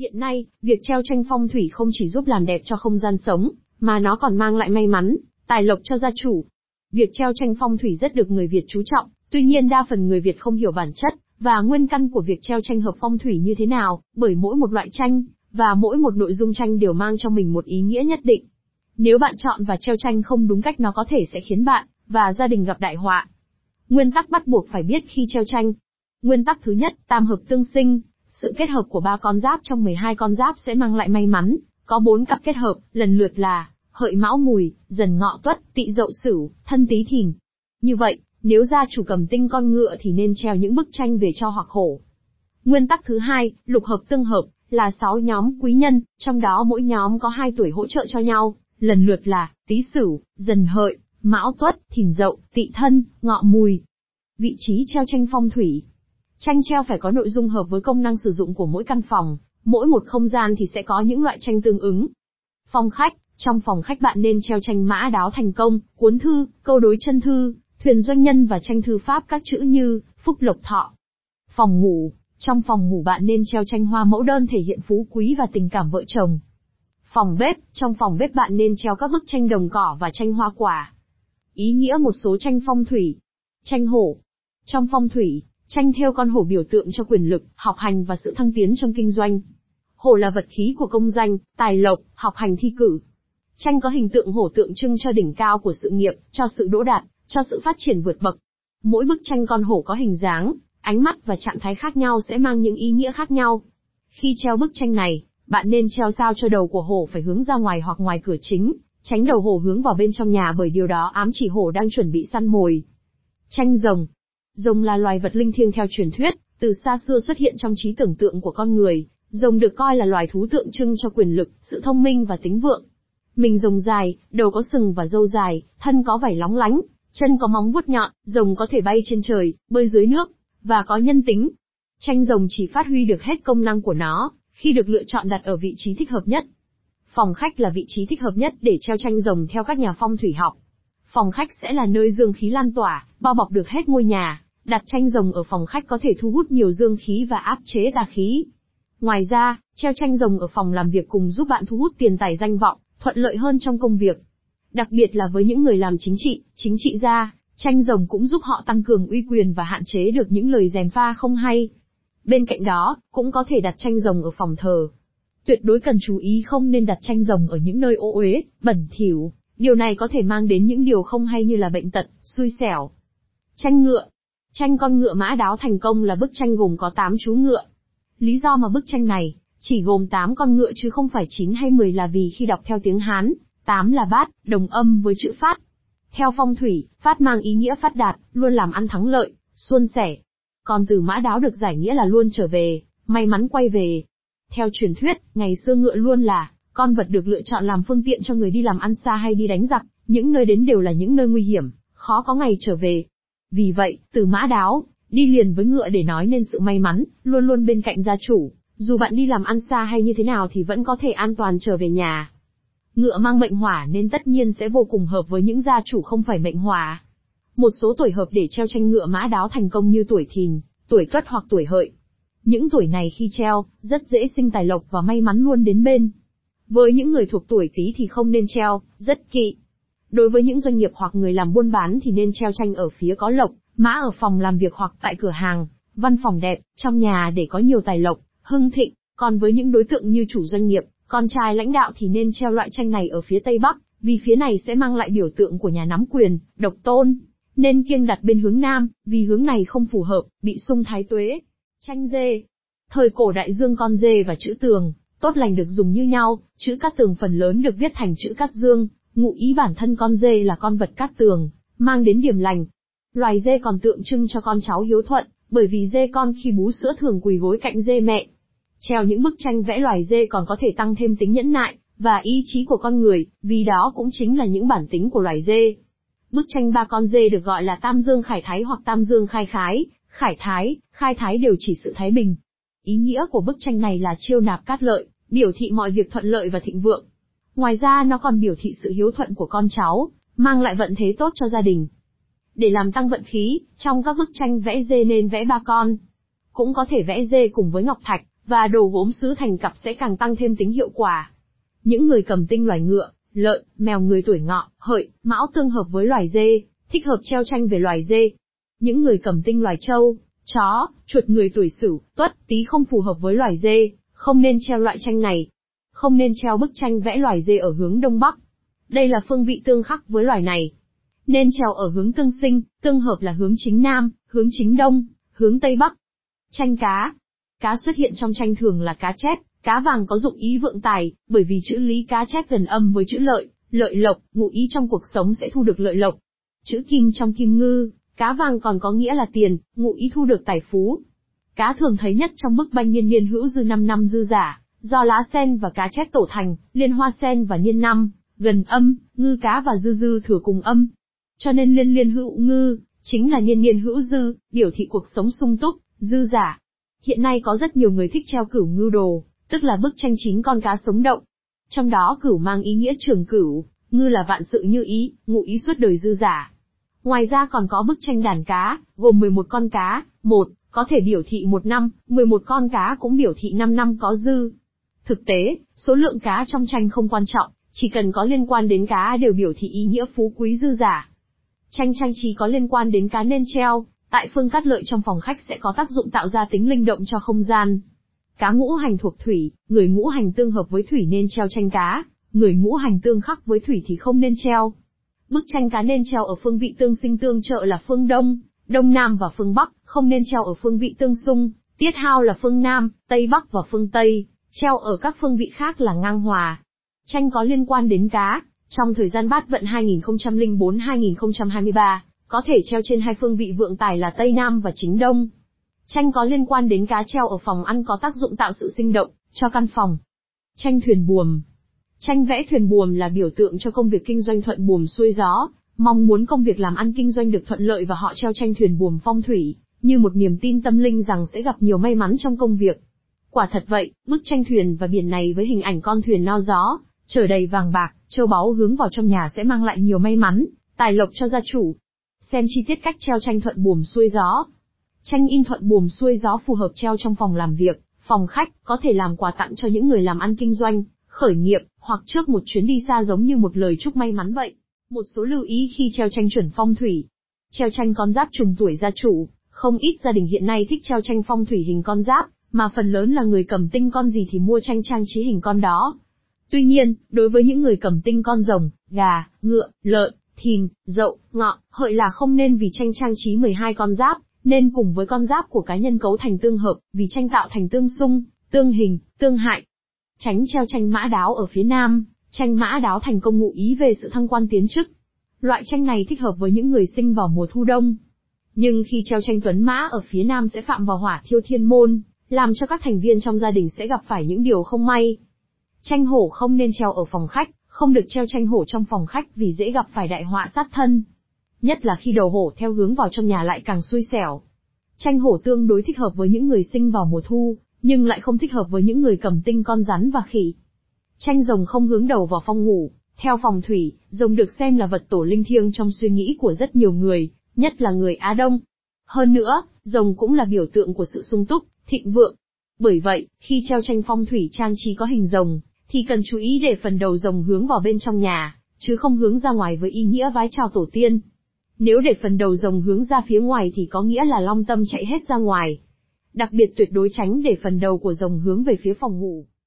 Hiện nay, việc treo tranh phong thủy không chỉ giúp làm đẹp cho không gian sống, mà nó còn mang lại may mắn, tài lộc cho gia chủ. Việc treo tranh phong thủy rất được người Việt chú trọng, tuy nhiên đa phần người Việt không hiểu bản chất và nguyên căn của việc treo tranh hợp phong thủy như thế nào, bởi mỗi một loại tranh và mỗi một nội dung tranh đều mang trong mình một ý nghĩa nhất định. Nếu bạn chọn và treo tranh không đúng cách nó có thể sẽ khiến bạn và gia đình gặp đại họa. Nguyên tắc bắt buộc phải biết khi treo tranh. Nguyên tắc thứ nhất, tam hợp tương sinh, sự kết hợp của ba con giáp trong 12 con giáp sẽ mang lại may mắn, có bốn cặp kết hợp, lần lượt là hợi mão mùi, dần ngọ tuất, Tị dậu sửu, thân tý thìn. Như vậy, nếu gia chủ cầm tinh con ngựa thì nên treo những bức tranh về cho hoặc hổ. Nguyên tắc thứ hai, lục hợp tương hợp, là 6 nhóm quý nhân, trong đó mỗi nhóm có 2 tuổi hỗ trợ cho nhau, lần lượt là Tý Sửu, Dần Hợi, Mão Tuất, Thìn Dậu, Tị Thân, Ngọ Mùi. Vị trí treo tranh phong thủy. Tranh treo phải có nội dung hợp với công năng sử dụng của mỗi căn phòng, mỗi một không gian thì sẽ có những loại tranh tương ứng. Phòng khách, trong phòng khách bạn nên treo tranh mã đáo thành công, cuốn thư, câu đối chân thư, thuyền doanh nhân và tranh thư pháp các chữ như phúc lộc thọ. Phòng ngủ, trong phòng ngủ bạn nên treo tranh hoa mẫu đơn thể hiện phú quý và tình cảm vợ chồng. Phòng bếp, trong phòng bếp bạn nên treo các bức tranh đồng cỏ và tranh hoa quả. Ý nghĩa một số tranh phong thủy. Tranh hổ. Trong phong thủy, tranh theo con hổ biểu tượng cho quyền lực, học hành và sự thăng tiến trong kinh doanh. Hổ là vật khí của công danh, tài lộc, học hành thi cử. Tranh có hình tượng hổ tượng trưng cho đỉnh cao của sự nghiệp, cho sự đỗ đạt, cho sự phát triển vượt bậc. Mỗi bức tranh con hổ có hình dáng, ánh mắt và trạng thái khác nhau sẽ mang những ý nghĩa khác nhau. Khi treo bức tranh này, bạn nên treo sao cho đầu của hổ phải hướng ra ngoài hoặc ngoài cửa chính, tránh đầu hổ hướng vào bên trong nhà bởi điều đó ám chỉ hổ đang chuẩn bị săn mồi. Tranh rồng Rồng là loài vật linh thiêng theo truyền thuyết, từ xa xưa xuất hiện trong trí tưởng tượng của con người. Rồng được coi là loài thú tượng trưng cho quyền lực, sự thông minh và tính vượng. Mình rồng dài, đầu có sừng và râu dài, thân có vảy lóng lánh, chân có móng vuốt nhọn, rồng có thể bay trên trời, bơi dưới nước, và có nhân tính. Tranh rồng chỉ phát huy được hết công năng của nó, khi được lựa chọn đặt ở vị trí thích hợp nhất. Phòng khách là vị trí thích hợp nhất để treo tranh rồng theo các nhà phong thủy học. Phòng khách sẽ là nơi dương khí lan tỏa, bao bọc được hết ngôi nhà, đặt tranh rồng ở phòng khách có thể thu hút nhiều dương khí và áp chế tà khí. Ngoài ra, treo tranh rồng ở phòng làm việc cùng giúp bạn thu hút tiền tài danh vọng, thuận lợi hơn trong công việc. Đặc biệt là với những người làm chính trị, chính trị gia, tranh rồng cũng giúp họ tăng cường uy quyền và hạn chế được những lời dèm pha không hay. Bên cạnh đó, cũng có thể đặt tranh rồng ở phòng thờ. Tuyệt đối cần chú ý không nên đặt tranh rồng ở những nơi ô uế, bẩn thỉu. Điều này có thể mang đến những điều không hay như là bệnh tật, xui xẻo. Tranh ngựa. Tranh con ngựa mã đáo thành công là bức tranh gồm có 8 chú ngựa. Lý do mà bức tranh này chỉ gồm 8 con ngựa chứ không phải 9 hay 10 là vì khi đọc theo tiếng Hán, 8 là bát, đồng âm với chữ phát. Theo phong thủy, phát mang ý nghĩa phát đạt, luôn làm ăn thắng lợi, suôn sẻ. Còn từ mã đáo được giải nghĩa là luôn trở về, may mắn quay về. Theo truyền thuyết, ngày xưa ngựa luôn là con vật được lựa chọn làm phương tiện cho người đi làm ăn xa hay đi đánh giặc, những nơi đến đều là những nơi nguy hiểm, khó có ngày trở về. Vì vậy, từ mã đáo, đi liền với ngựa để nói nên sự may mắn, luôn luôn bên cạnh gia chủ, dù bạn đi làm ăn xa hay như thế nào thì vẫn có thể an toàn trở về nhà. Ngựa mang mệnh hỏa nên tất nhiên sẽ vô cùng hợp với những gia chủ không phải mệnh hỏa. Một số tuổi hợp để treo tranh ngựa mã đáo thành công như tuổi thìn, tuổi tuất hoặc tuổi hợi. Những tuổi này khi treo, rất dễ sinh tài lộc và may mắn luôn đến bên. Với những người thuộc tuổi tý thì không nên treo, rất kỵ. Đối với những doanh nghiệp hoặc người làm buôn bán thì nên treo tranh ở phía có lộc, mã ở phòng làm việc hoặc tại cửa hàng, văn phòng đẹp, trong nhà để có nhiều tài lộc, hưng thịnh. Còn với những đối tượng như chủ doanh nghiệp, con trai lãnh đạo thì nên treo loại tranh này ở phía tây bắc, vì phía này sẽ mang lại biểu tượng của nhà nắm quyền, độc tôn. Nên kiêng đặt bên hướng nam, vì hướng này không phù hợp, bị sung thái tuế. Tranh dê. Thời cổ đại dương con dê và chữ tường, tốt lành được dùng như nhau, chữ cát tường phần lớn được viết thành chữ cát dương, ngụ ý bản thân con dê là con vật cát tường, mang đến điểm lành. Loài dê còn tượng trưng cho con cháu hiếu thuận, bởi vì dê con khi bú sữa thường quỳ gối cạnh dê mẹ, Treo những bức tranh vẽ loài dê còn có thể tăng thêm tính nhẫn nại, và ý chí của con người, vì đó cũng chính là những bản tính của loài dê. Bức tranh ba con dê được gọi là Tam Dương Khải Thái hoặc Tam Dương Khai Khái, Khải Thái, Khai Thái đều chỉ sự thái bình. Ý nghĩa của bức tranh này là chiêu nạp cát lợi, biểu thị mọi việc thuận lợi và thịnh vượng. Ngoài ra nó còn biểu thị sự hiếu thuận của con cháu, mang lại vận thế tốt cho gia đình. Để làm tăng vận khí, trong các bức tranh vẽ dê nên vẽ ba con. Cũng có thể vẽ dê cùng với ngọc thạch, và đồ gốm sứ thành cặp sẽ càng tăng thêm tính hiệu quả. Những người cầm tinh loài ngựa, lợn, mèo người tuổi ngọ, hợi, mão tương hợp với loài dê, thích hợp treo tranh về loài dê. Những người cầm tinh loài trâu, chó, chuột người tuổi sửu, tuất, tý không phù hợp với loài dê, không nên treo loại tranh này. Không nên treo bức tranh vẽ loài dê ở hướng đông bắc. Đây là phương vị tương khắc với loài này. Nên treo ở hướng tương sinh, tương hợp là hướng chính nam, hướng chính đông, hướng tây bắc. Tranh cá. Cá xuất hiện trong tranh thường là cá chép, cá vàng có dụng ý vượng tài, bởi vì chữ lý cá chép gần âm với chữ lợi, lợi lộc, ngụ ý trong cuộc sống sẽ thu được lợi lộc. Chữ kim trong kim ngư, cá vàng còn có nghĩa là tiền, ngụ ý thu được tài phú. Cá thường thấy nhất trong bức banh niên niên hữu dư 5 năm dư giả, do lá sen và cá chép tổ thành, liên hoa sen và niên năm, gần âm, ngư cá và dư dư thừa cùng âm. Cho nên liên liên hữu ngư, chính là niên niên hữu dư, biểu thị cuộc sống sung túc, dư giả. Hiện nay có rất nhiều người thích treo cửu ngư đồ, tức là bức tranh chính con cá sống động. Trong đó cửu mang ý nghĩa trường cửu, ngư là vạn sự như ý, ngụ ý suốt đời dư giả. Ngoài ra còn có bức tranh đàn cá, gồm 11 con cá, một, có thể biểu thị một năm, 11 con cá cũng biểu thị 5 năm có dư. Thực tế, số lượng cá trong tranh không quan trọng, chỉ cần có liên quan đến cá đều biểu thị ý nghĩa phú quý dư giả. Tranh trang trí có liên quan đến cá nên treo, tại phương cắt lợi trong phòng khách sẽ có tác dụng tạo ra tính linh động cho không gian. Cá ngũ hành thuộc thủy, người ngũ hành tương hợp với thủy nên treo tranh cá, người ngũ hành tương khắc với thủy thì không nên treo. Bức tranh cá nên treo ở phương vị tương sinh tương trợ là phương đông, đông nam và phương bắc, không nên treo ở phương vị tương xung, tiết hao là phương nam, tây bắc và phương tây, treo ở các phương vị khác là ngang hòa. Tranh có liên quan đến cá, trong thời gian bát vận 2004-2023, có thể treo trên hai phương vị vượng tài là Tây Nam và Chính Đông. Tranh có liên quan đến cá treo ở phòng ăn có tác dụng tạo sự sinh động, cho căn phòng. Tranh thuyền buồm. Tranh vẽ thuyền buồm là biểu tượng cho công việc kinh doanh thuận buồm xuôi gió, mong muốn công việc làm ăn kinh doanh được thuận lợi và họ treo tranh thuyền buồm phong thủy, như một niềm tin tâm linh rằng sẽ gặp nhiều may mắn trong công việc. Quả thật vậy, bức tranh thuyền và biển này với hình ảnh con thuyền no gió, chở đầy vàng bạc, châu báu hướng vào trong nhà sẽ mang lại nhiều may mắn, tài lộc cho gia chủ. Xem chi tiết cách treo tranh thuận buồm xuôi gió. Tranh in thuận buồm xuôi gió phù hợp treo trong phòng làm việc, phòng khách, có thể làm quà tặng cho những người làm ăn kinh doanh, khởi nghiệp, hoặc trước một chuyến đi xa giống như một lời chúc may mắn vậy. Một số lưu ý khi treo tranh chuẩn phong thủy. Treo tranh con giáp trùng tuổi gia chủ, không ít gia đình hiện nay thích treo tranh phong thủy hình con giáp, mà phần lớn là người cầm tinh con gì thì mua tranh trang trí hình con đó. Tuy nhiên, đối với những người cầm tinh con rồng, gà, ngựa, lợn, thìn, dậu, ngọ, hợi là không nên vì tranh trang trí 12 con giáp, nên cùng với con giáp của cá nhân cấu thành tương hợp, vì tranh tạo thành tương xung, tương hình, tương hại. Tránh treo tranh mã đáo ở phía nam, tranh mã đáo thành công ngụ ý về sự thăng quan tiến chức. Loại tranh này thích hợp với những người sinh vào mùa thu đông. Nhưng khi treo tranh tuấn mã ở phía nam sẽ phạm vào hỏa thiêu thiên môn, làm cho các thành viên trong gia đình sẽ gặp phải những điều không may. Tranh hổ không nên treo ở phòng khách, không được treo tranh hổ trong phòng khách vì dễ gặp phải đại họa sát thân. Nhất là khi đầu hổ theo hướng vào trong nhà lại càng xui xẻo. Tranh hổ tương đối thích hợp với những người sinh vào mùa thu, nhưng lại không thích hợp với những người cầm tinh con rắn và khỉ. Tranh rồng không hướng đầu vào phòng ngủ, theo phòng thủy, rồng được xem là vật tổ linh thiêng trong suy nghĩ của rất nhiều người, nhất là người Á Đông. Hơn nữa, rồng cũng là biểu tượng của sự sung túc, thịnh vượng. Bởi vậy, khi treo tranh phong thủy trang trí có hình rồng, thì cần chú ý để phần đầu rồng hướng vào bên trong nhà, chứ không hướng ra ngoài với ý nghĩa vái chào tổ tiên. Nếu để phần đầu rồng hướng ra phía ngoài thì có nghĩa là long tâm chạy hết ra ngoài. Đặc biệt tuyệt đối tránh để phần đầu của rồng hướng về phía phòng ngủ.